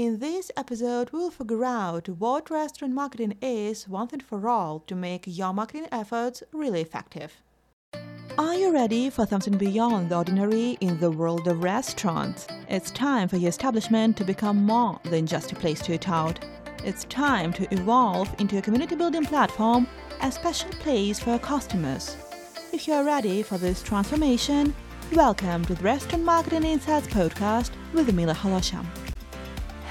In this episode, we'll figure out what restaurant marketing is once and for all to make your marketing efforts really effective. Are you ready for something beyond the ordinary in the world of restaurants? It's time for your establishment to become more than just a place to eat out. It's time to evolve into a community building platform, a special place for your customers. If you are ready for this transformation, welcome to the Restaurant Marketing Insights podcast with Mila Holosha.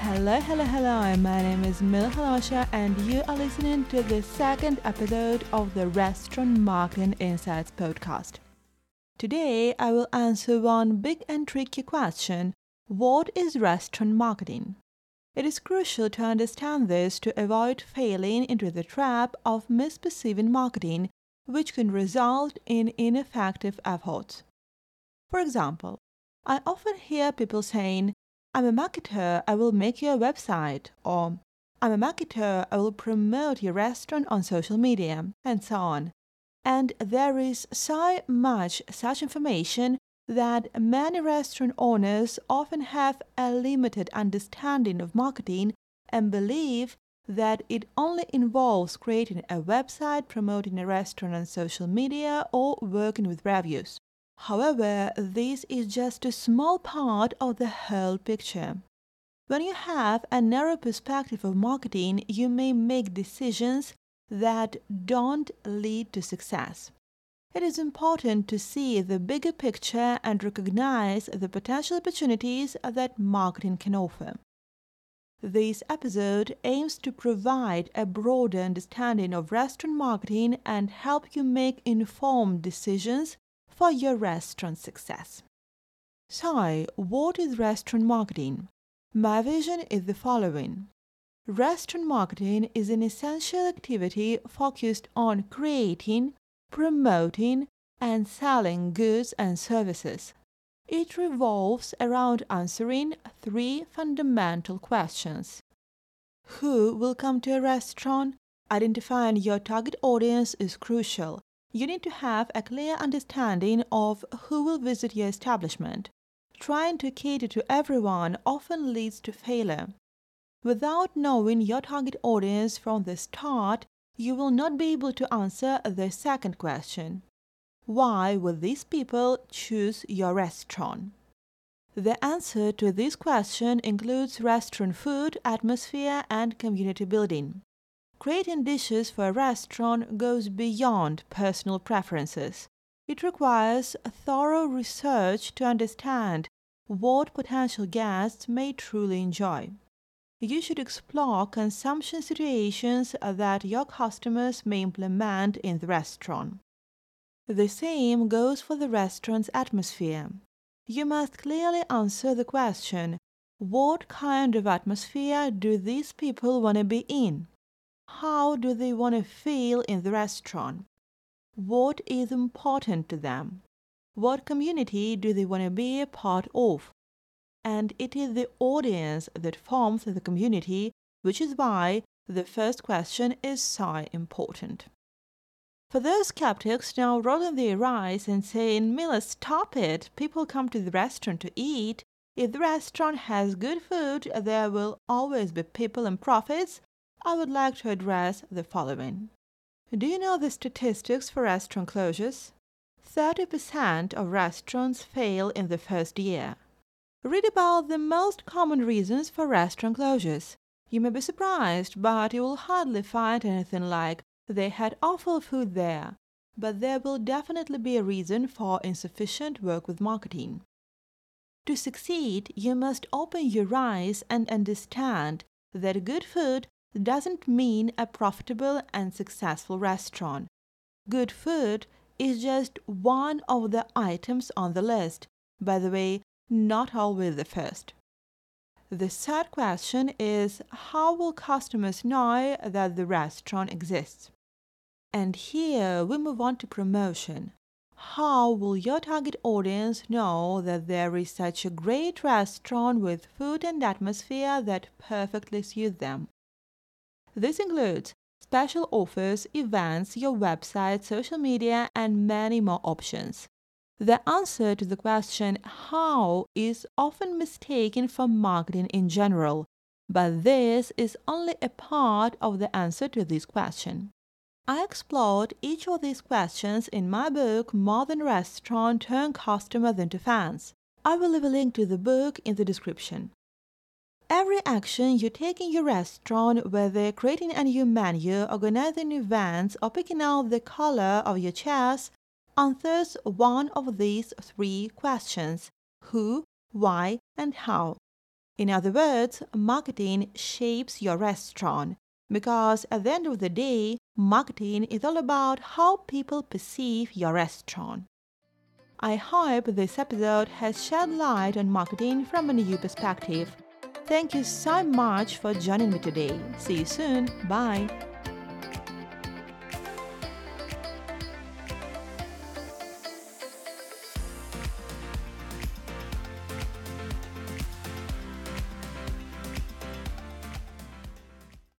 Hello, hello, hello. My name is Mila Holosha, and you are listening to the second episode of the Restaurant Marketing Insights podcast. Today, I will answer one big and tricky question What is restaurant marketing? It is crucial to understand this to avoid falling into the trap of misperceiving marketing, which can result in ineffective efforts. For example, I often hear people saying, I'm a marketer, I will make you a website, or I'm a marketer, I will promote your restaurant on social media, and so on. And there is so much such information that many restaurant owners often have a limited understanding of marketing and believe that it only involves creating a website, promoting a restaurant on social media, or working with reviews. However, this is just a small part of the whole picture. When you have a narrow perspective of marketing, you may make decisions that don't lead to success. It is important to see the bigger picture and recognize the potential opportunities that marketing can offer. This episode aims to provide a broader understanding of restaurant marketing and help you make informed decisions for your restaurant success. So, what is restaurant marketing? My vision is the following. Restaurant marketing is an essential activity focused on creating, promoting, and selling goods and services. It revolves around answering three fundamental questions. Who will come to a restaurant? Identifying your target audience is crucial you need to have a clear understanding of who will visit your establishment. Trying to cater to everyone often leads to failure. Without knowing your target audience from the start, you will not be able to answer the second question Why would these people choose your restaurant? The answer to this question includes restaurant food, atmosphere, and community building. Creating dishes for a restaurant goes beyond personal preferences. It requires thorough research to understand what potential guests may truly enjoy. You should explore consumption situations that your customers may implement in the restaurant. The same goes for the restaurant's atmosphere. You must clearly answer the question what kind of atmosphere do these people want to be in? How do they want to feel in the restaurant? What is important to them? What community do they want to be a part of? And it is the audience that forms the community, which is why the first question is so important. For those skeptics now rolling their eyes and saying, Mila, stop it, people come to the restaurant to eat. If the restaurant has good food, there will always be people and profits, I would like to address the following. Do you know the statistics for restaurant closures? 30% of restaurants fail in the first year. Read about the most common reasons for restaurant closures. You may be surprised, but you will hardly find anything like they had awful food there. But there will definitely be a reason for insufficient work with marketing. To succeed, you must open your eyes and understand that good food doesn't mean a profitable and successful restaurant. Good food is just one of the items on the list, by the way, not always the first. The third question is how will customers know that the restaurant exists? And here we move on to promotion. How will your target audience know that there is such a great restaurant with food and atmosphere that perfectly suit them? This includes special offers, events, your website, social media, and many more options. The answer to the question how is often mistaken for marketing in general, But this is only a part of the answer to this question. I explored each of these questions in my book More Than Restaurant Turn Customers into Fans. I will leave a link to the book in the description. Every action you take in your restaurant, whether creating a new menu, organizing events, or picking out the color of your chairs, answers one of these three questions who, why, and how. In other words, marketing shapes your restaurant because at the end of the day, marketing is all about how people perceive your restaurant. I hope this episode has shed light on marketing from a new perspective. Thank you so much for joining me today. See you soon. Bye.